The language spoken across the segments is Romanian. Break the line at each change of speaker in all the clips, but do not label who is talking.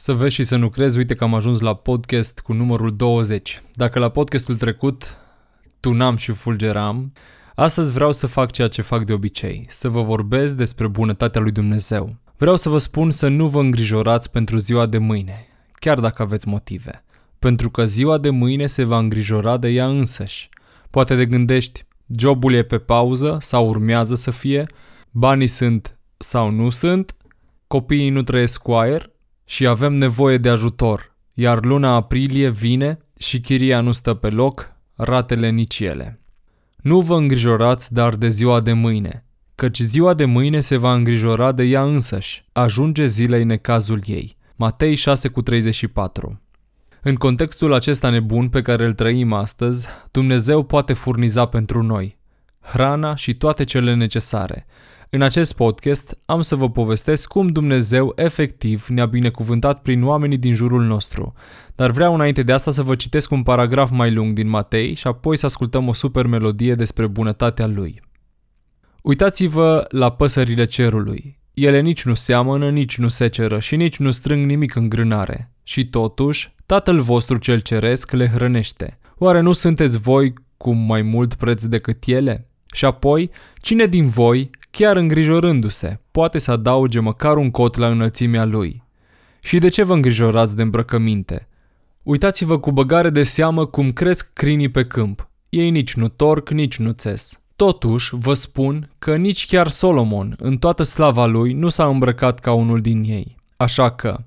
Să vezi și să nu crezi, uite că am ajuns la podcast cu numărul 20. Dacă la podcastul trecut tunam și fulgeram, astăzi vreau să fac ceea ce fac de obicei, să vă vorbesc despre bunătatea lui Dumnezeu. Vreau să vă spun să nu vă îngrijorați pentru ziua de mâine, chiar dacă aveți motive. Pentru că ziua de mâine se va îngrijora de ea însăși. Poate de gândești, jobul e pe pauză sau urmează să fie, banii sunt sau nu sunt, copiii nu trăiesc cu aer și avem nevoie de ajutor, iar luna aprilie vine și chiria nu stă pe loc, ratele nici ele. Nu vă îngrijorați dar de ziua de mâine, căci ziua de mâine se va îngrijora de ea însăși, ajunge zilei necazul ei. Matei 6 cu 34 În contextul acesta nebun pe care îl trăim astăzi, Dumnezeu poate furniza pentru noi hrana și toate cele necesare, în acest podcast am să vă povestesc cum Dumnezeu efectiv ne-a binecuvântat prin oamenii din jurul nostru. Dar vreau înainte de asta să vă citesc un paragraf mai lung din Matei și apoi să ascultăm o super melodie despre bunătatea lui. Uitați-vă la păsările cerului. Ele nici nu seamănă, nici nu seceră și nici nu strâng nimic în grânare. Și totuși, Tatăl vostru cel ceresc le hrănește. Oare nu sunteți voi cu mai mult preț decât ele? Și apoi, cine din voi, chiar îngrijorându-se, poate să adauge măcar un cot la înălțimea lui. Și de ce vă îngrijorați de îmbrăcăminte? Uitați-vă cu băgare de seamă cum cresc crinii pe câmp. Ei nici nu torc, nici nu țes. Totuși, vă spun că nici chiar Solomon, în toată slava lui, nu s-a îmbrăcat ca unul din ei. Așa că,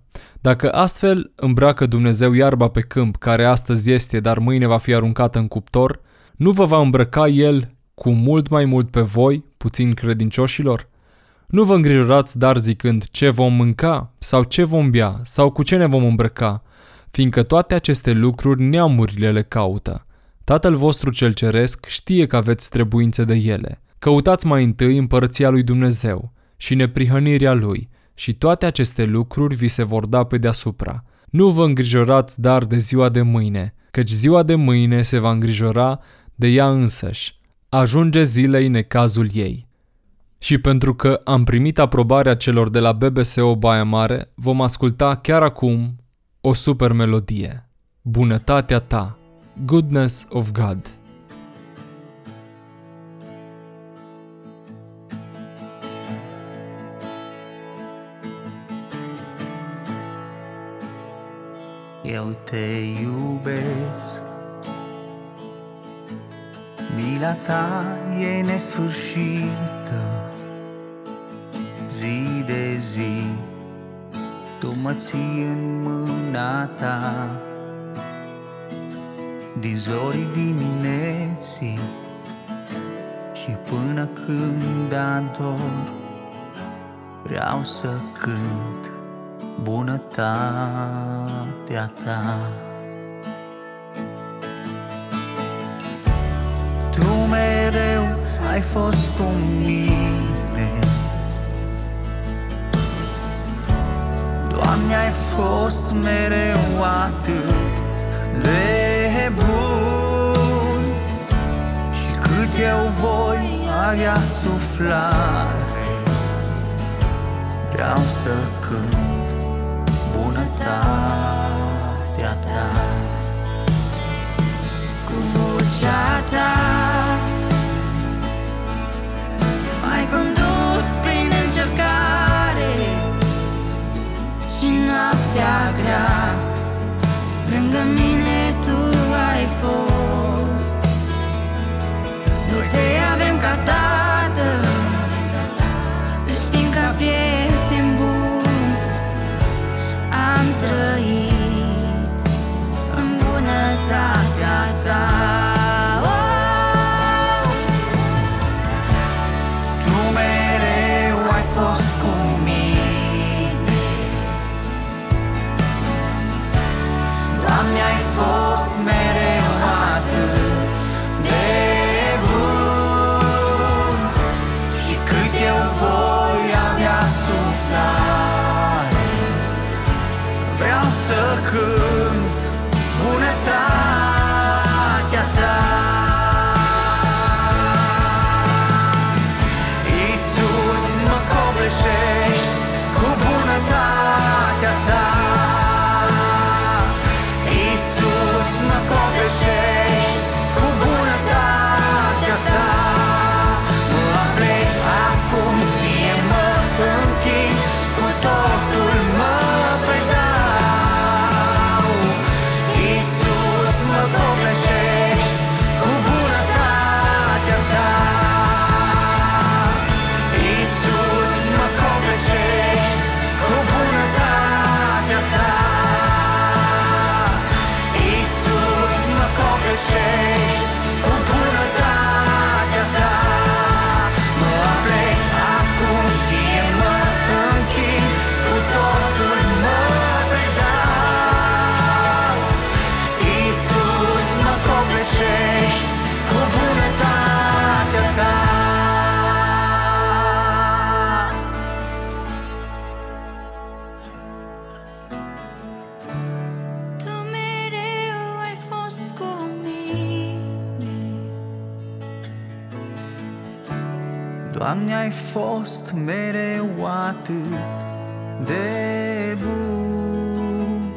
dacă astfel îmbracă Dumnezeu iarba pe câmp, care astăzi este, dar mâine va fi aruncată în cuptor, nu vă va îmbrăca El cu mult mai mult pe voi, puțin credincioșilor? Nu vă îngrijorați dar zicând ce vom mânca, sau ce vom bea, sau cu ce ne vom îmbrăca, fiindcă toate aceste lucruri neamurile le caută. Tatăl vostru cel ceresc știe că aveți trebuințe de ele. Căutați mai întâi împărăția lui Dumnezeu și neprihănirea lui și toate aceste lucruri vi se vor da pe deasupra. Nu vă îngrijorați dar de ziua de mâine, căci ziua de mâine se va îngrijora de ea însăși ajunge zilei necazul ei. Și pentru că am primit aprobarea celor de la BBSO Baia Mare, vom asculta chiar acum o super melodie. Bunătatea ta, Goodness of God.
Eu te iubesc Mila ta e nesfârșită. Zi de zi Tu mă ții în mâna ta. Din zorii dimineții Și până când ador Vreau să cânt bunătatea ta ai fost cu mine. Doamne, ai fost mereu atât de bun. Și cât eu voi avea suflare Vreau să cânt bunătatea ta. Cu vocea ta grea Lângă mine tu ai fost Doamne, ai fost mereu atât de bun.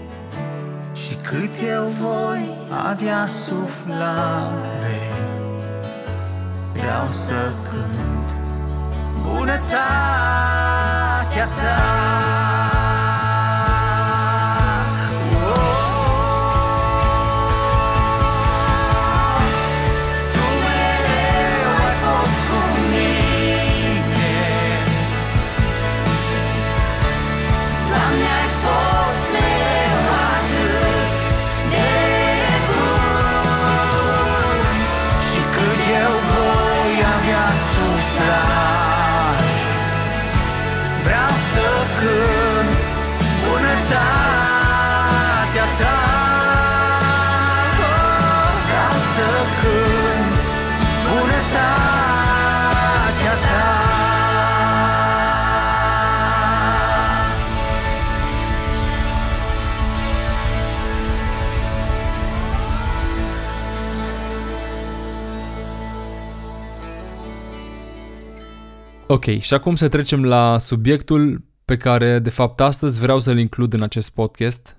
Și cât eu voi avea suflare Vreau să cânt bunătatea ta
Ok, și acum să trecem la subiectul pe care, de fapt, astăzi vreau să-l includ în acest podcast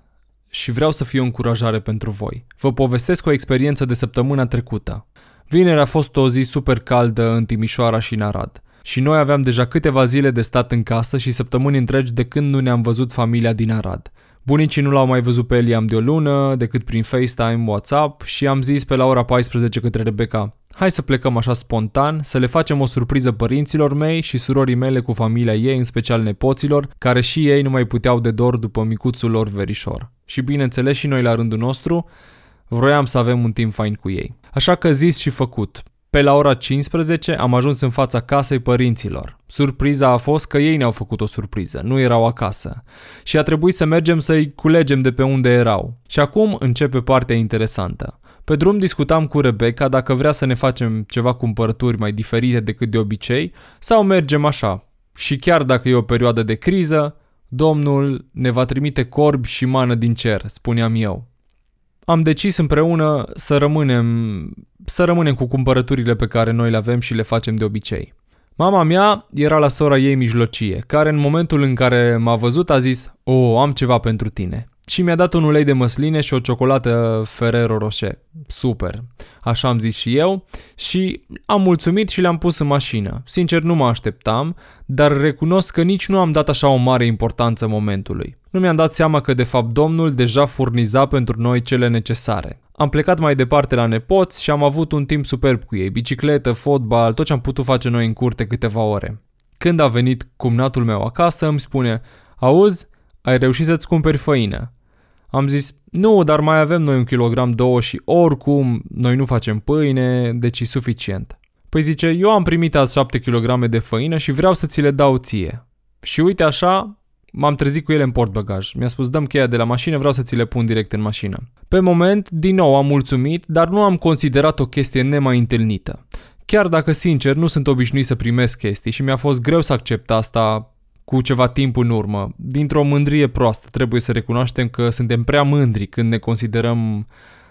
și vreau să fie o încurajare pentru voi. Vă povestesc o experiență de săptămâna trecută. Vineri a fost o zi super caldă în Timișoara și în Arad. Și noi aveam deja câteva zile de stat în casă și săptămâni întregi de când nu ne-am văzut familia din Arad. Bunicii nu l-au mai văzut pe Eliam de o lună, decât prin FaceTime, WhatsApp și am zis pe la ora 14 către Rebecca, hai să plecăm așa spontan, să le facem o surpriză părinților mei și surorii mele cu familia ei, în special nepoților, care și ei nu mai puteau de dor după micuțul lor verișor. Și bineînțeles și noi la rândul nostru, vroiam să avem un timp fain cu ei. Așa că zis și făcut. Pe la ora 15 am ajuns în fața casei părinților. Surpriza a fost că ei ne-au făcut o surpriză, nu erau acasă. Și a trebuit să mergem să-i culegem de pe unde erau. Și acum începe partea interesantă. Pe drum discutam cu Rebecca dacă vrea să ne facem ceva cumpărături mai diferite decât de obicei sau mergem așa. Și chiar dacă e o perioadă de criză, Domnul ne va trimite corbi și mană din cer, spuneam eu. Am decis împreună să rămânem, să rămânem cu cumpărăturile pe care noi le avem și le facem de obicei. Mama mea era la sora ei mijlocie, care în momentul în care m-a văzut a zis O, oh, am ceva pentru tine și mi-a dat un ulei de măsline și o ciocolată Ferrero Rocher. Super. Așa am zis și eu și am mulțumit și le-am pus în mașină. Sincer, nu mă așteptam, dar recunosc că nici nu am dat așa o mare importanță momentului. Nu mi-am dat seama că de fapt domnul deja furniza pentru noi cele necesare. Am plecat mai departe la nepoți și am avut un timp superb cu ei, bicicletă, fotbal, tot ce am putut face noi în curte câteva ore. Când a venit cumnatul meu acasă, îmi spune, auzi, ai reușit să-ți cumperi făină. Am zis, nu, dar mai avem noi un kilogram două și oricum noi nu facem pâine, deci e suficient. Păi zice, eu am primit azi 7 kg de făină și vreau să ți le dau ție. Și uite așa, m-am trezit cu ele în portbagaj. Mi-a spus, dăm cheia de la mașină, vreau să ți le pun direct în mașină. Pe moment, din nou am mulțumit, dar nu am considerat o chestie nemai întâlnită. Chiar dacă, sincer, nu sunt obișnuit să primesc chestii și mi-a fost greu să accept asta cu ceva timp în urmă. Dintr-o mândrie proastă, trebuie să recunoaștem că suntem prea mândri când ne considerăm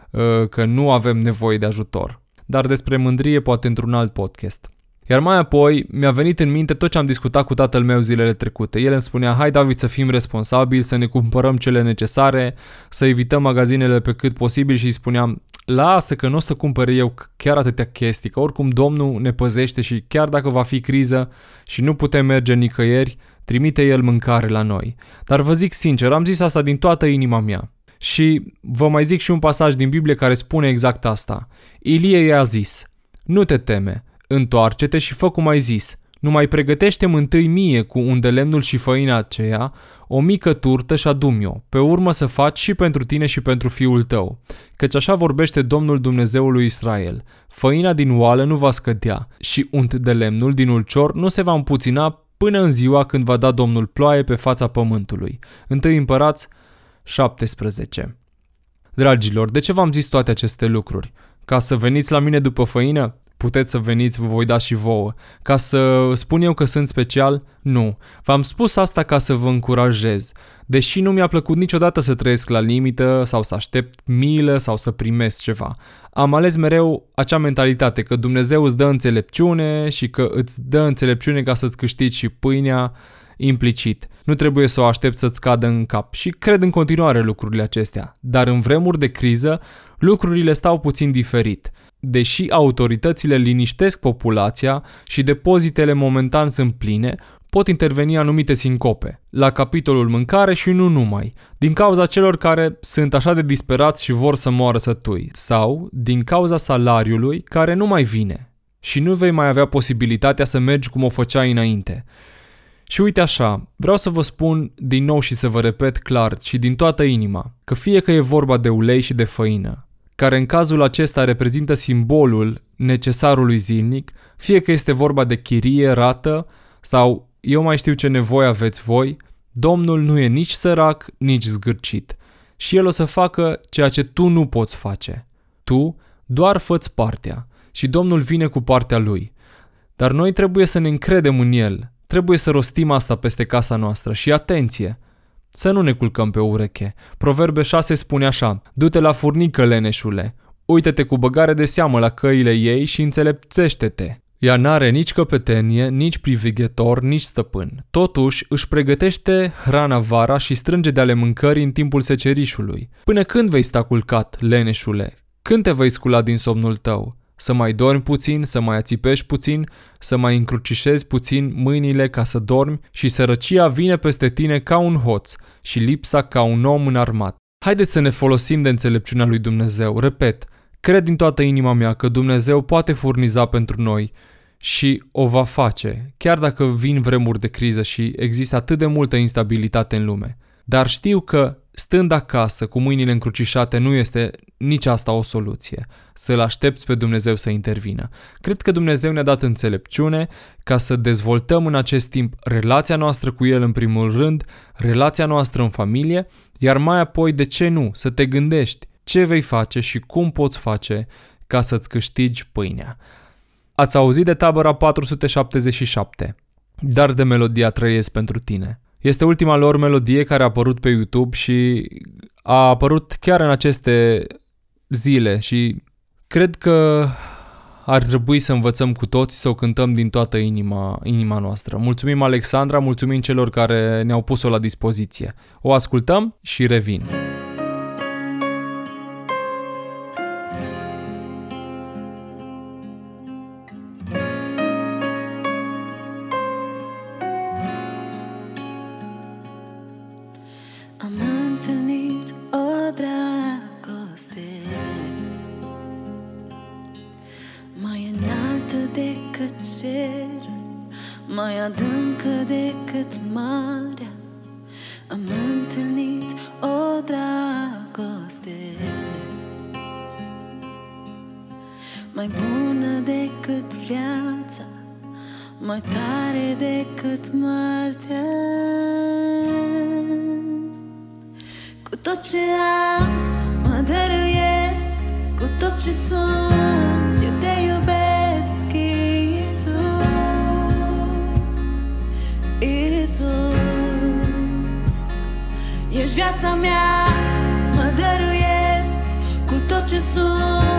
uh, că nu avem nevoie de ajutor. Dar despre mândrie poate într-un alt podcast. Iar mai apoi mi-a venit în minte tot ce am discutat cu tatăl meu zilele trecute. El îmi spunea, hai David să fim responsabili, să ne cumpărăm cele necesare, să evităm magazinele pe cât posibil și îi spuneam, lasă că nu o să cumpăr eu chiar atâtea chestii, că oricum Domnul ne păzește și chiar dacă va fi criză și nu putem merge nicăieri, trimite El mâncare la noi. Dar vă zic sincer, am zis asta din toată inima mea. Și vă mai zic și un pasaj din Biblie care spune exact asta. Ilie i-a zis, nu te teme, întoarce-te și fă cum ai zis, numai pregătește întâi mie cu unde lemnul și făina aceea, o mică turtă și adum o pe urmă să faci și pentru tine și pentru fiul tău. Căci așa vorbește Domnul Dumnezeului Israel. Făina din oală nu va scădea și unt de lemnul din ulcior nu se va împuțina până în ziua când va da Domnul ploaie pe fața pământului. Întâi împărați 17. Dragilor, de ce v-am zis toate aceste lucruri? Ca să veniți la mine după făină? Puteți să veniți, vă voi da și vouă. Ca să spun eu că sunt special? Nu. V-am spus asta ca să vă încurajez. Deși nu mi-a plăcut niciodată să trăiesc la limită sau să aștept milă sau să primesc ceva. Am ales mereu acea mentalitate că Dumnezeu îți dă înțelepciune și că îți dă înțelepciune ca să-ți câștigi și pâinea implicit. Nu trebuie să o aștept să-ți cadă în cap și cred în continuare lucrurile acestea. Dar în vremuri de criză, lucrurile stau puțin diferit. Deși autoritățile liniștesc populația și depozitele momentan sunt pline, pot interveni anumite sincope, la capitolul mâncare și nu numai, din cauza celor care sunt așa de disperați și vor să moară sătui, sau din cauza salariului care nu mai vine și nu vei mai avea posibilitatea să mergi cum o făceai înainte. Și uite așa, vreau să vă spun din nou și să vă repet clar și din toată inima, că fie că e vorba de ulei și de făină, care în cazul acesta reprezintă simbolul necesarului zilnic, fie că este vorba de chirie, rată sau eu mai știu ce nevoie aveți voi, Domnul nu e nici sărac, nici zgârcit și El o să facă ceea ce tu nu poți face. Tu doar făți partea și Domnul vine cu partea Lui. Dar noi trebuie să ne încredem în El, trebuie să rostim asta peste casa noastră și atenție! Să nu ne culcăm pe ureche. Proverbe 6 spune așa, du-te la furnică, leneșule, uită-te cu băgare de seamă la căile ei și înțelepțește-te. Ea n-are nici căpetenie, nici privighetor, nici stăpân. Totuși, își pregătește hrana vara și strânge de ale mâncării în timpul secerișului. Până când vei sta culcat, leneșule? Când te vei scula din somnul tău? Să mai dormi puțin, să mai ațipești puțin, să mai încrucișezi puțin mâinile ca să dormi și sărăcia vine peste tine ca un hoț și lipsa ca un om înarmat. Haideți să ne folosim de înțelepciunea lui Dumnezeu. Repet, cred din toată inima mea că Dumnezeu poate furniza pentru noi și o va face, chiar dacă vin vremuri de criză și există atât de multă instabilitate în lume. Dar știu că stând acasă cu mâinile încrucișate nu este nici asta o soluție, să-L aștepți pe Dumnezeu să intervină. Cred că Dumnezeu ne-a dat înțelepciune ca să dezvoltăm în acest timp relația noastră cu El în primul rând, relația noastră în familie, iar mai apoi, de ce nu, să te gândești ce vei face și cum poți face ca să-ți câștigi pâinea. Ați auzit de tabăra 477, dar de melodia trăiesc pentru tine. Este ultima lor melodie care a apărut pe YouTube și a apărut chiar în aceste zile și cred că ar trebui să învățăm cu toți să o cântăm din toată inima, inima noastră. Mulțumim Alexandra, mulțumim celor care ne-au pus-o la dispoziție. O ascultăm și revin.
Mai bună decât viața Mai tare decât moartea. Cu tot ce am mă dăruiesc Cu tot ce sunt eu te iubesc Iisus Iisus. Ești viața mea, mă dăruiesc Cu tot ce sunt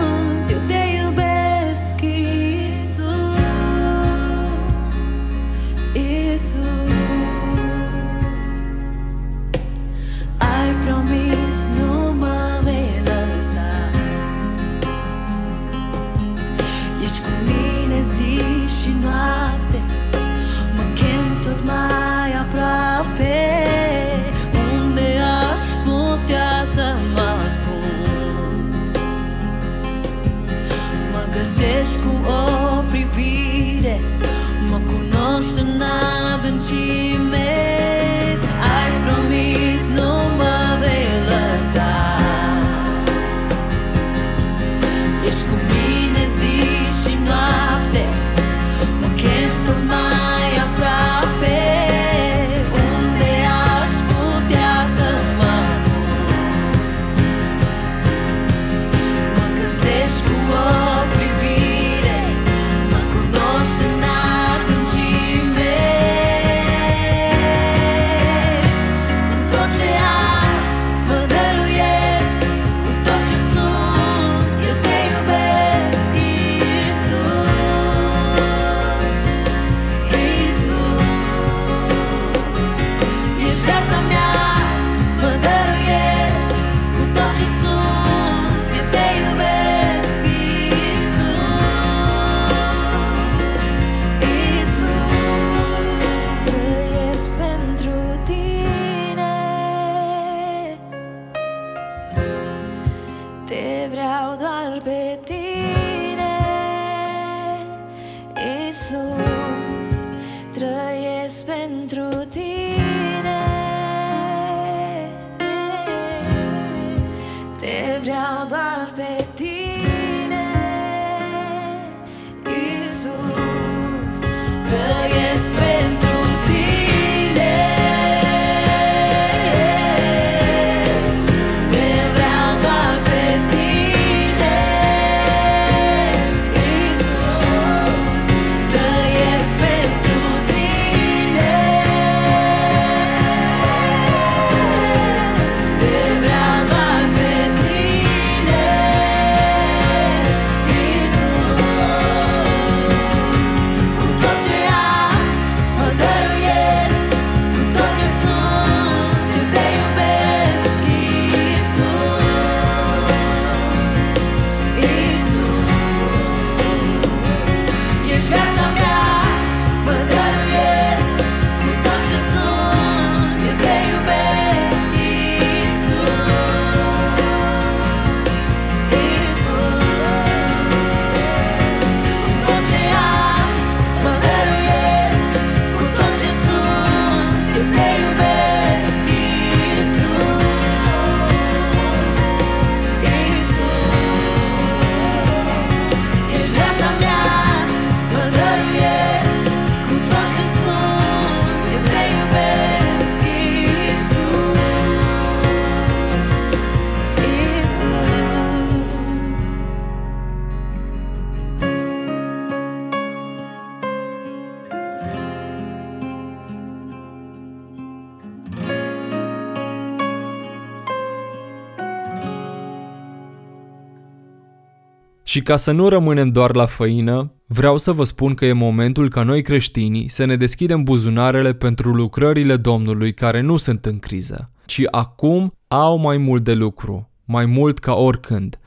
Și ca să nu rămânem doar la făină, vreau să vă spun că e momentul ca noi creștinii să ne deschidem buzunarele pentru lucrările Domnului care nu sunt în criză, ci acum au mai mult de lucru, mai mult ca oricând.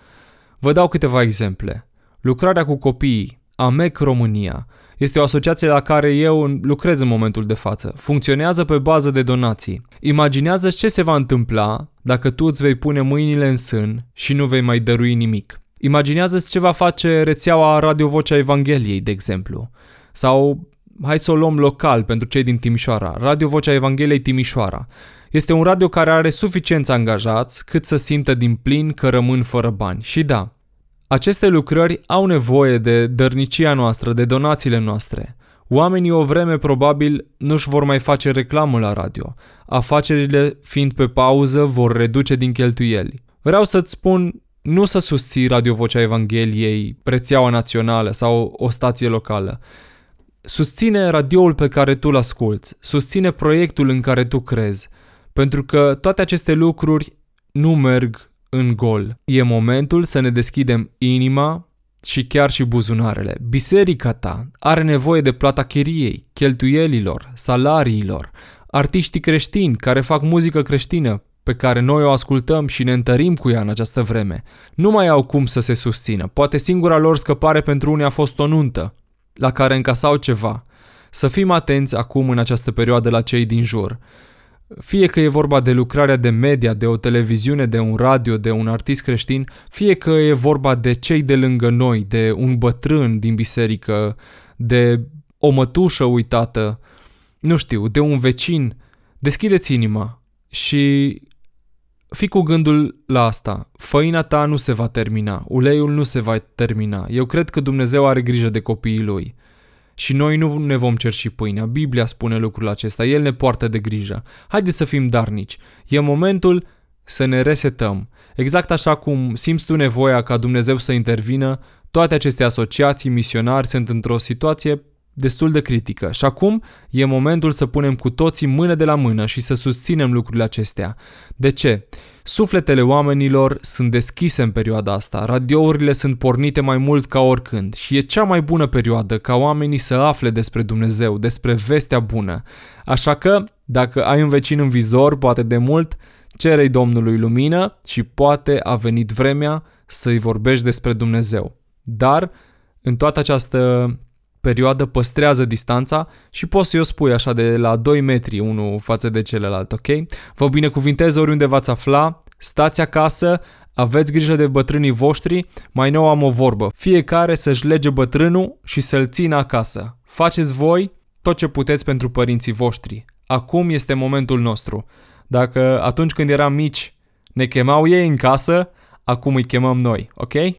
Vă dau câteva exemple. Lucrarea cu copiii, AMEC România, este o asociație la care eu în- lucrez în momentul de față. Funcționează pe bază de donații. Imaginează ce se va întâmpla dacă tu îți vei pune mâinile în sân și nu vei mai dărui nimic. Imaginează ce va face rețeaua Radio Vocea Evangheliei, de exemplu. Sau hai să o luăm local pentru cei din Timișoara, Radio Vocea Evangheliei Timișoara. Este un radio care are suficienți angajați cât să simtă din plin că rămân fără bani. Și da, aceste lucrări au nevoie de dărnicia noastră, de donațiile noastre. Oamenii o vreme probabil nu-și vor mai face reclamă la radio. Afacerile, fiind pe pauză, vor reduce din cheltuieli. Vreau să-ți spun nu să susții Radio Vocea Evangheliei, rețeaua națională sau o stație locală. Susține radioul pe care tu îl asculți, susține proiectul în care tu crezi, pentru că toate aceste lucruri nu merg în gol. E momentul să ne deschidem inima și chiar și buzunarele. Biserica ta are nevoie de plata chiriei, cheltuielilor, salariilor, artiștii creștini care fac muzică creștină pe care noi o ascultăm și ne întărim cu ea în această vreme. Nu mai au cum să se susțină. Poate singura lor scăpare pentru unii a fost o nuntă, la care încasau ceva. Să fim atenți acum în această perioadă la cei din jur. Fie că e vorba de lucrarea de media, de o televiziune, de un radio, de un artist creștin, fie că e vorba de cei de lângă noi, de un bătrân din biserică, de o mătușă uitată, nu știu, de un vecin, deschideți inima și fii cu gândul la asta. Făina ta nu se va termina, uleiul nu se va termina. Eu cred că Dumnezeu are grijă de copiii lui. Și noi nu ne vom cerși pâinea. Biblia spune lucrul acesta. El ne poartă de grijă. Haideți să fim darnici. E momentul să ne resetăm. Exact așa cum simți tu nevoia ca Dumnezeu să intervină, toate aceste asociații, misionari sunt într-o situație destul de critică. Și acum e momentul să punem cu toții mână de la mână și să susținem lucrurile acestea. De ce? Sufletele oamenilor sunt deschise în perioada asta, radiourile sunt pornite mai mult ca oricând și e cea mai bună perioadă ca oamenii să afle despre Dumnezeu, despre vestea bună. Așa că, dacă ai un vecin în vizor, poate de mult, cerei Domnului lumină și poate a venit vremea să-i vorbești despre Dumnezeu. Dar, în toată această perioadă păstrează distanța și poți să-i o spui așa de la 2 metri unul față de celălalt, ok? Vă binecuvintez oriunde v-ați afla, stați acasă, aveți grijă de bătrânii voștri, mai nou am o vorbă. Fiecare să-și lege bătrânul și să-l țină acasă. Faceți voi tot ce puteți pentru părinții voștri. Acum este momentul nostru. Dacă atunci când eram mici ne chemau ei în casă, acum îi chemăm noi, ok?